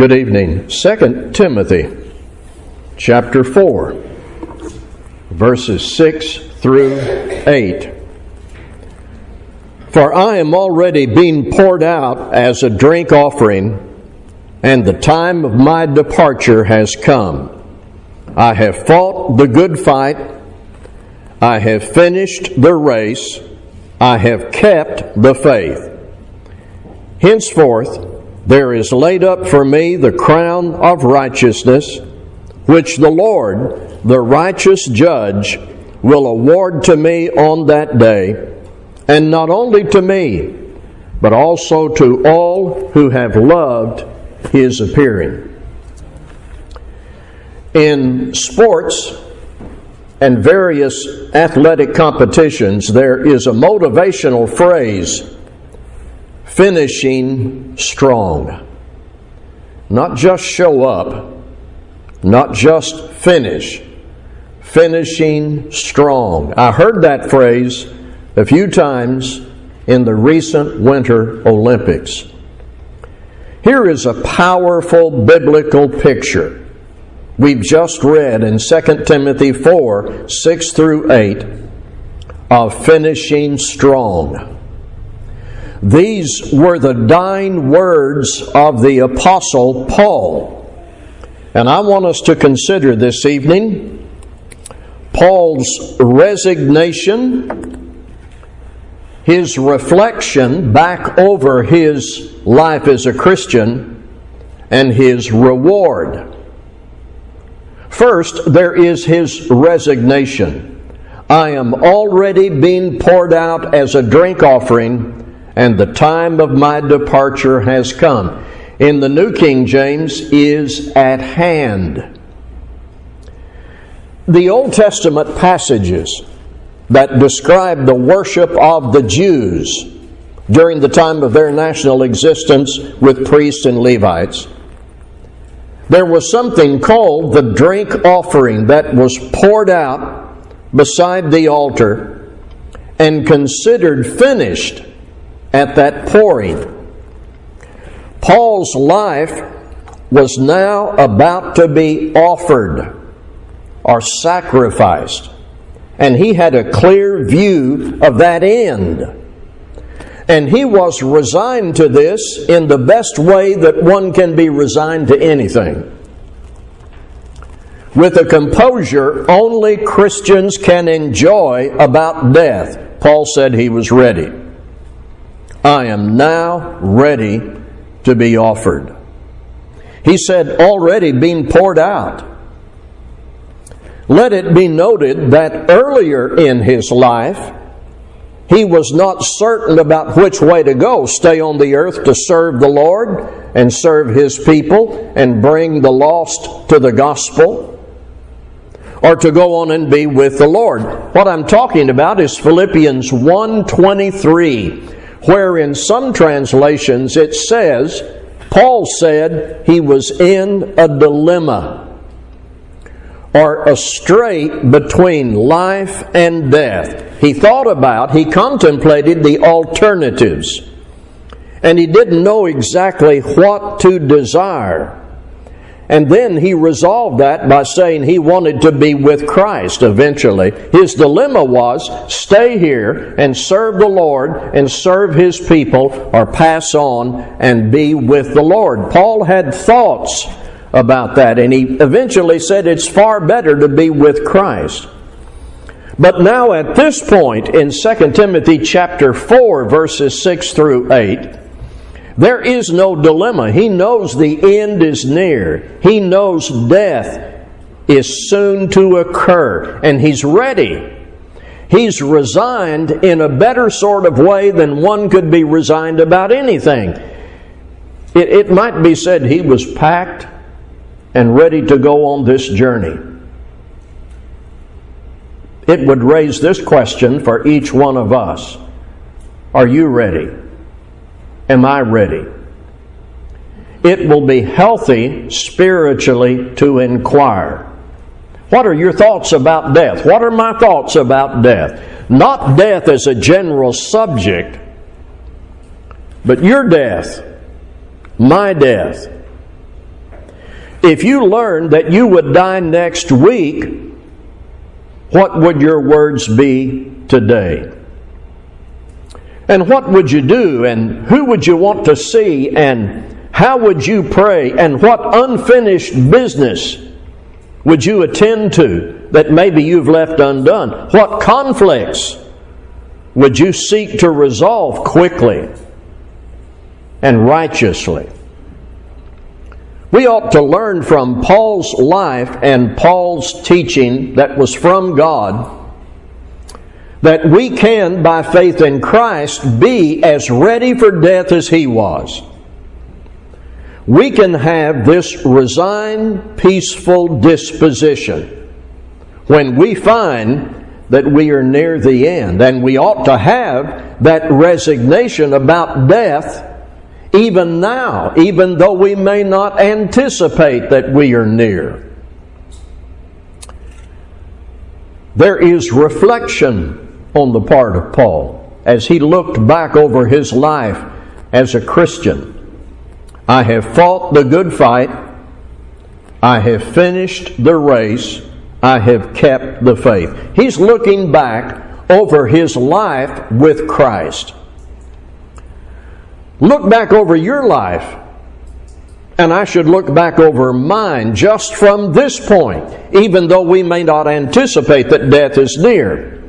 Good evening. 2 Timothy chapter 4, verses 6 through 8. For I am already being poured out as a drink offering, and the time of my departure has come. I have fought the good fight, I have finished the race, I have kept the faith. Henceforth, there is laid up for me the crown of righteousness, which the Lord, the righteous judge, will award to me on that day, and not only to me, but also to all who have loved his appearing. In sports and various athletic competitions, there is a motivational phrase finishing strong. Not just show up, not just finish, finishing strong. I heard that phrase a few times in the recent Winter Olympics. Here is a powerful biblical picture we've just read in 2 Timothy 4 6 through 8 of finishing strong. These were the dying words of the Apostle Paul. And I want us to consider this evening Paul's resignation, his reflection back over his life as a Christian, and his reward. First, there is his resignation. I am already being poured out as a drink offering and the time of my departure has come. In the New King James, is at hand. The Old Testament passages that describe the worship of the Jews during the time of their national existence with priests and Levites, there was something called the drink offering that was poured out beside the altar and considered finished at that pouring. Paul's life was now about to be offered or sacrificed, and he had a clear view of that end. And he was resigned to this in the best way that one can be resigned to anything. With a composure only Christians can enjoy about death, Paul said he was ready. I am now ready to be offered. He said, already being poured out. Let it be noted that earlier in his life, he was not certain about which way to go stay on the earth to serve the Lord and serve his people and bring the lost to the gospel or to go on and be with the Lord. What I'm talking about is Philippians 123 where in some translations it says, Paul said he was in a dilemma or a strait between life and death. He thought about, he contemplated the alternatives, and he didn't know exactly what to desire. And then he resolved that by saying he wanted to be with Christ eventually. His dilemma was stay here and serve the Lord and serve his people or pass on and be with the Lord. Paul had thoughts about that and he eventually said it's far better to be with Christ. But now at this point in 2 Timothy chapter 4 verses 6 through 8, there is no dilemma. He knows the end is near. He knows death is soon to occur, and he's ready. He's resigned in a better sort of way than one could be resigned about anything. It, it might be said he was packed and ready to go on this journey. It would raise this question for each one of us Are you ready? Am I ready? It will be healthy spiritually to inquire. What are your thoughts about death? What are my thoughts about death? Not death as a general subject, but your death, my death. If you learned that you would die next week, what would your words be today? And what would you do? And who would you want to see? And how would you pray? And what unfinished business would you attend to that maybe you've left undone? What conflicts would you seek to resolve quickly and righteously? We ought to learn from Paul's life and Paul's teaching that was from God that we can, by faith in Christ, be as ready for death as he was. We can have this resigned, peaceful disposition when we find that we are near the end. And we ought to have that resignation about death even now, even though we may not anticipate that we are near. There is reflection on the part of Paul as he looked back over his life as a Christian. I have fought the good fight. I have finished the race. I have kept the faith. He's looking back over his life with Christ. Look back over your life, and I should look back over mine just from this point, even though we may not anticipate that death is near.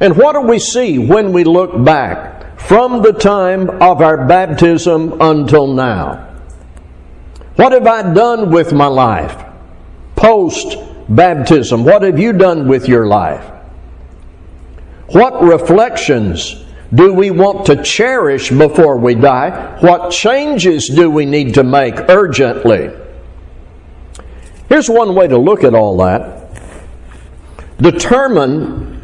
And what do we see when we look back from the time of our baptism until now? What have I done with my life post baptism? What have you done with your life? What reflections do we want to cherish before we die? What changes do we need to make urgently? Here's one way to look at all that. Determine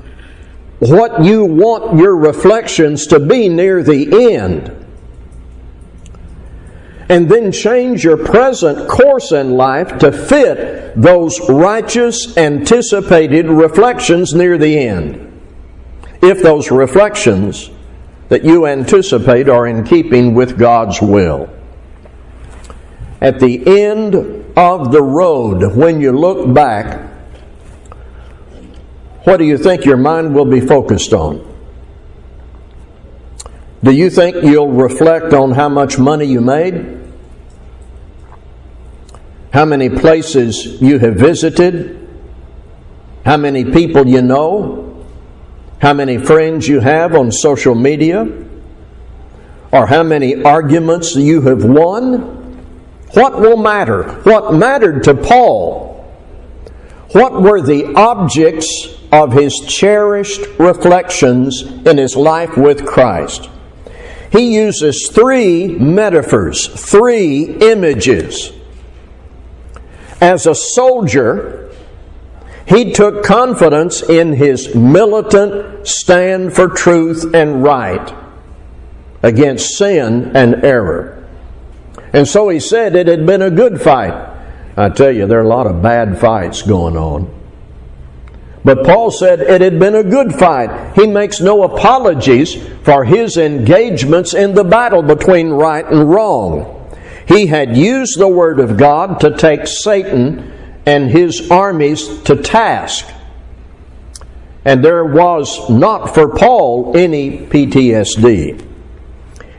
what you want your reflections to be near the end. And then change your present course in life to fit those righteous, anticipated reflections near the end if those reflections that you anticipate are in keeping with God's will. At the end of the road, when you look back, what do you think your mind will be focused on? Do you think you'll reflect on how much money you made? How many places you have visited? How many people you know? how many friends you have on social media, or how many arguments you have won. What will matter? What mattered to Paul? What were the objects of his cherished reflections in his life with Christ? He uses three metaphors, three images. As a soldier, he took confidence in his militant stand for truth and right against sin and error. And so he said it had been a good fight. I tell you, there are a lot of bad fights going on. But Paul said it had been a good fight. He makes no apologies for his engagements in the battle between right and wrong. He had used the Word of God to take Satan and his armies to task. And there was not for Paul any PTSD.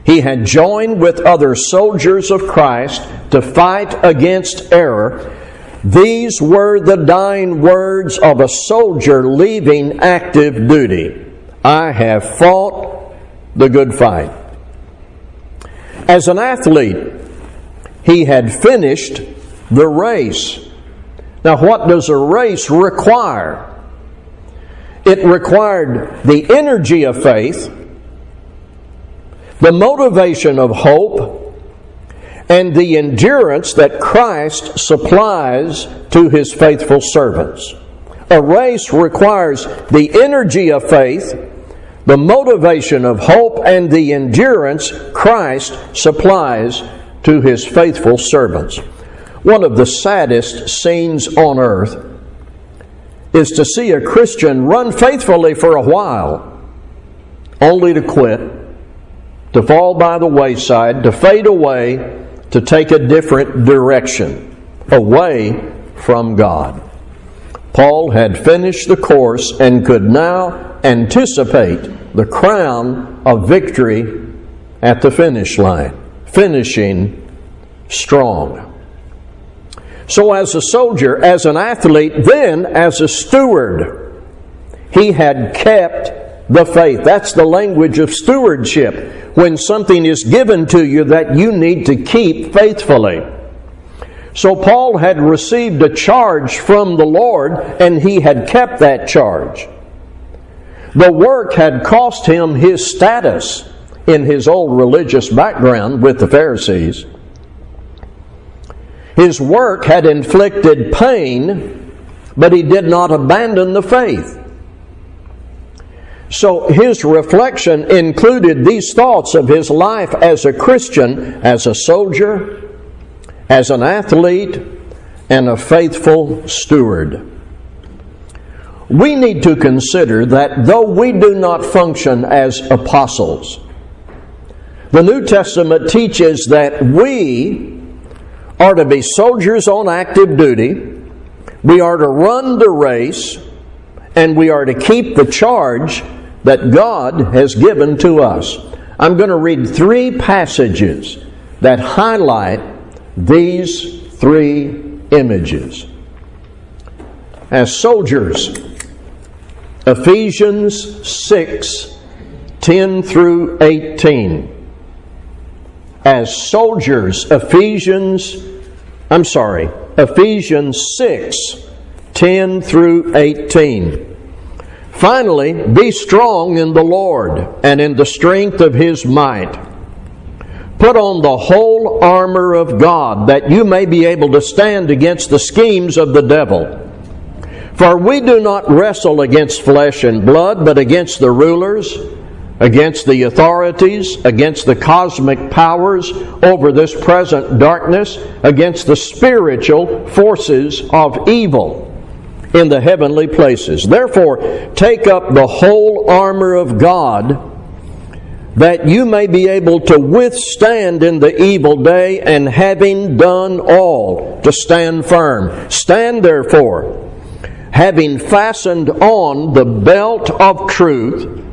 He had joined with other soldiers of Christ to fight against error. These were the dying words of a soldier leaving active duty I have fought the good fight. As an athlete, he had finished the race. Now, what does a race require? It required the energy of faith, the motivation of hope, and the endurance that Christ supplies to his faithful servants. A race requires the energy of faith, the motivation of hope, and the endurance Christ supplies to his faithful servants. One of the saddest scenes on earth is to see a Christian run faithfully for a while, only to quit, to fall by the wayside, to fade away, to take a different direction. away from God. Paul had finished the course and could now anticipate the crown of victory at the finish line, finishing strong. So, as a soldier, as an athlete, then as a steward, he had kept the faith. That's the language of stewardship. When something is given to you that you need to keep faithfully. So, Paul had received a charge from the Lord and he had kept that charge. The work had cost him his status in his old religious background with the Pharisees. His work had inflicted pain, but he did not abandon the faith. So his reflection included these thoughts of his life as a Christian, as a soldier, as an athlete, and a faithful steward. We need to consider that though we do not function as apostles, the New Testament teaches that we are to be soldiers on active duty, we are to run the race, and we are to keep the charge that God has given to us. I'm going to read three passages that highlight these three images. As soldiers, Ephesians 6 10 through 18 as soldiers. Ephesians, I'm sorry, Ephesians 6 10 through 18. Finally, be strong in the Lord and in the strength of his might. Put on the whole armor of God that you may be able to stand against the schemes of the devil. For we do not wrestle against flesh and blood, but against the rulers against the authorities, against the cosmic powers over this present darkness, against the spiritual forces of evil in the heavenly places. Therefore, take up the whole armor of God that you may be able to withstand in the evil day, and having done all, to stand firm. Stand therefore, having fastened on the belt of truth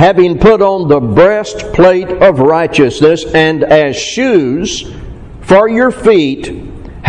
having put on the breastplate of righteousness, and as shoes for your feet,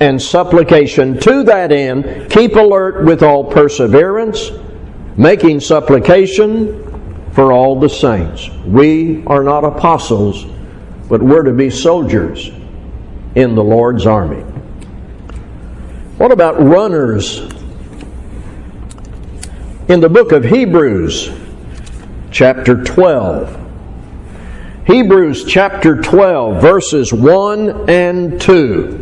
and supplication. To that end, keep alert with all perseverance, making supplication for all the saints. We are not apostles, but we're to be soldiers in the Lord's army. What about runners? In the book of Hebrews, chapter 12, Hebrews chapter 12, verses 1 and 2.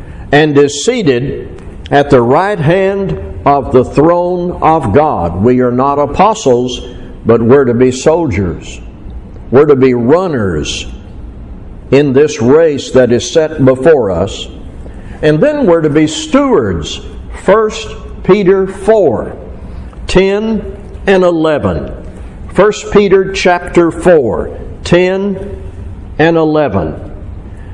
and is seated at the right hand of the throne of God. We are not apostles, but we're to be soldiers. We're to be runners in this race that is set before us. And then we're to be stewards 1 Peter 4 10 and 11. 1 Peter chapter 4 10 and 11.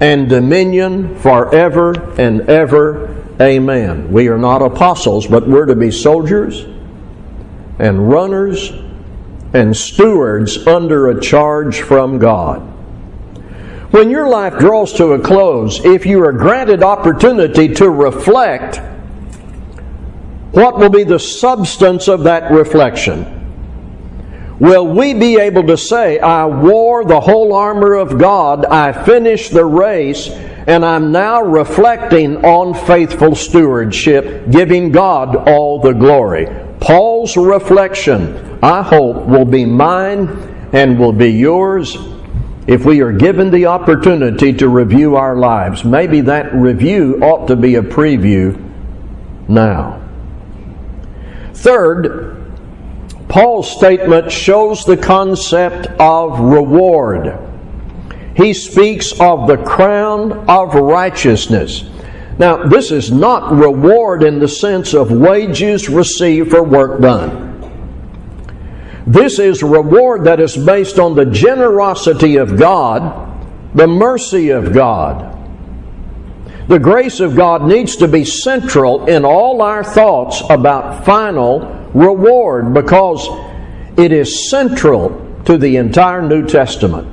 and dominion forever and ever. Amen. We are not apostles, but we're to be soldiers and runners and stewards under a charge from God. When your life draws to a close, if you are granted opportunity to reflect, what will be the substance of that reflection? Will we be able to say, I wore the whole armor of God, I finished the race, and I'm now reflecting on faithful stewardship, giving God all the glory? Paul's reflection, I hope, will be mine and will be yours if we are given the opportunity to review our lives. Maybe that review ought to be a preview now. Third, Paul's statement shows the concept of reward. He speaks of the crown of righteousness. Now, this is not reward in the sense of wages received for work done. This is reward that is based on the generosity of God, the mercy of God. The grace of God needs to be central in all our thoughts about final reward because it is central to the entire New Testament.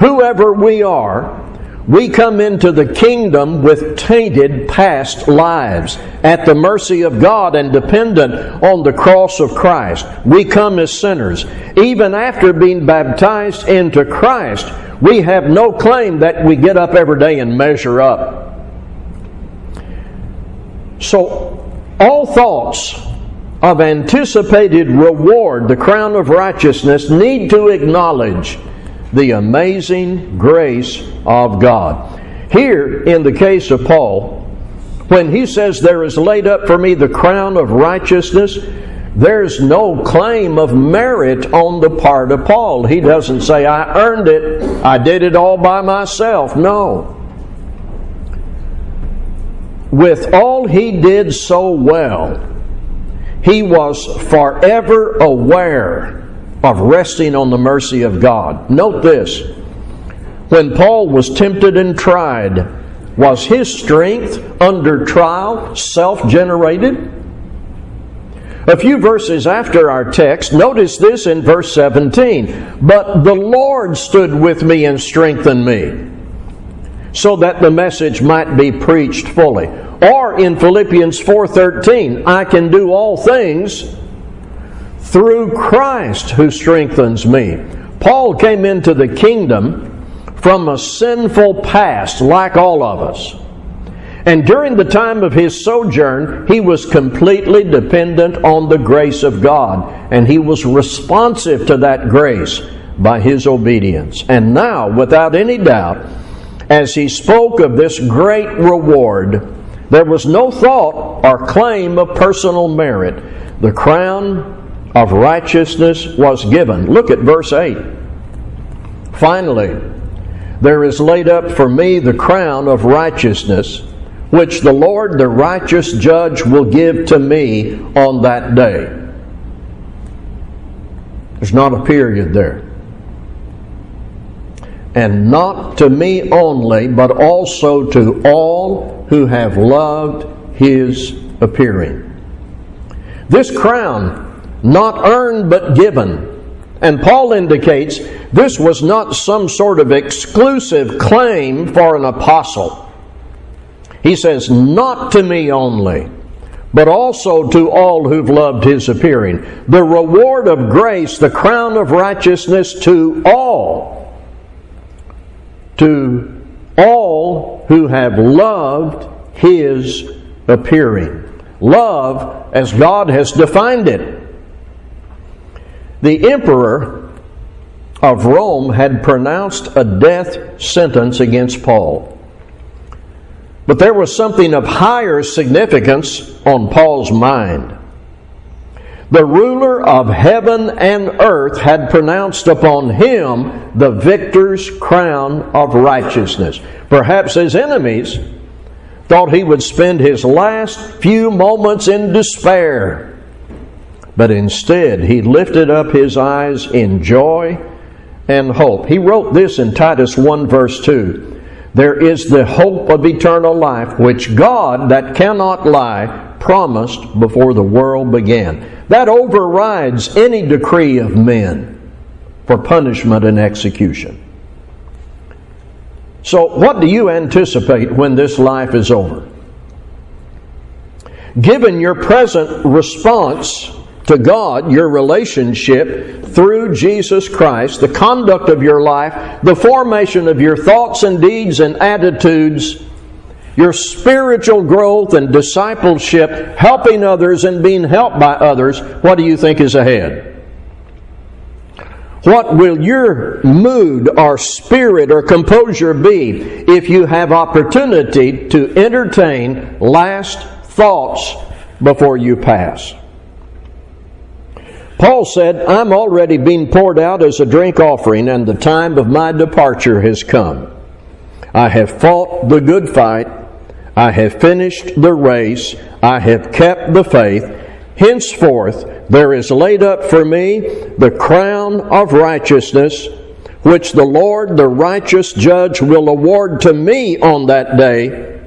Whoever we are, we come into the kingdom with tainted past lives at the mercy of God and dependent on the cross of Christ. We come as sinners. Even after being baptized into Christ, we have no claim that we get up every day and measure up. So, all thoughts of anticipated reward, the crown of righteousness, need to acknowledge the amazing grace of God. Here, in the case of Paul, when he says, There is laid up for me the crown of righteousness, there's no claim of merit on the part of Paul. He doesn't say, I earned it, I did it all by myself. No. With all he did so well, he was forever aware of resting on the mercy of God. Note this when Paul was tempted and tried, was his strength under trial self generated? A few verses after our text, notice this in verse 17. But the Lord stood with me and strengthened me, so that the message might be preached fully. Or in Philippians 4:13, I can do all things through Christ who strengthens me. Paul came into the kingdom from a sinful past like all of us. And during the time of his sojourn, he was completely dependent on the grace of God, and he was responsive to that grace by his obedience. And now, without any doubt, as he spoke of this great reward, there was no thought or claim of personal merit. The crown of righteousness was given. Look at verse 8. Finally, there is laid up for me the crown of righteousness, which the Lord, the righteous judge, will give to me on that day. There's not a period there. And not to me only, but also to all who have loved his appearing. This crown, not earned but given. And Paul indicates this was not some sort of exclusive claim for an apostle. He says, Not to me only, but also to all who've loved his appearing. The reward of grace, the crown of righteousness to all. To all who have loved his appearing. Love as God has defined it. The emperor of Rome had pronounced a death sentence against Paul. But there was something of higher significance on Paul's mind. The ruler of heaven and earth had pronounced upon him the victor's crown of righteousness. Perhaps his enemies thought he would spend his last few moments in despair. But instead, he lifted up his eyes in joy and hope. He wrote this in Titus 1, verse 2 There is the hope of eternal life, which God, that cannot lie, promised before the world began. That overrides any decree of men for punishment and execution. So, what do you anticipate when this life is over? Given your present response to God, your relationship through Jesus Christ, the conduct of your life, the formation of your thoughts and deeds and attitudes, your spiritual growth and discipleship, helping others and being helped by others, what do you think is ahead? What will your mood or spirit or composure be if you have opportunity to entertain last thoughts before you pass? Paul said, I'm already being poured out as a drink offering, and the time of my departure has come. I have fought the good fight. I have finished the race. I have kept the faith. Henceforth, there is laid up for me the crown of righteousness, which the Lord, the righteous judge, will award to me on that day.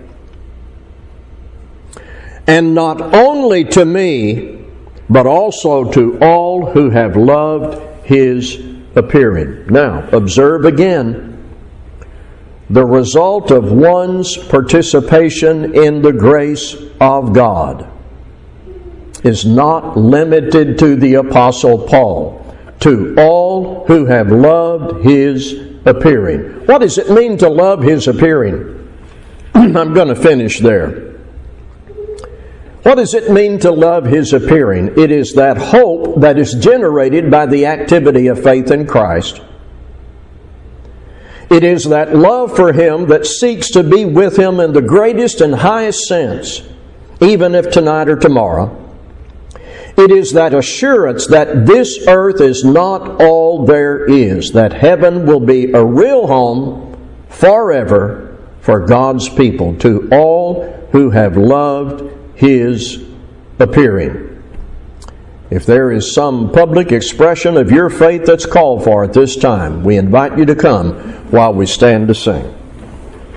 And not only to me, but also to all who have loved his appearing. Now, observe again the result of one's participation in the grace of God is not limited to the Apostle Paul, to all who have loved his appearing. What does it mean to love his appearing? I'm going to finish there. What does it mean to love his appearing? It is that hope that is generated by the activity of faith in Christ. It is that love for him that seeks to be with him in the greatest and highest sense, even if tonight or tomorrow. It is that assurance that this earth is not all there is, that heaven will be a real home forever for God's people, to all who have loved His appearing. If there is some public expression of your faith that's called for at this time, we invite you to come while we stand to sing.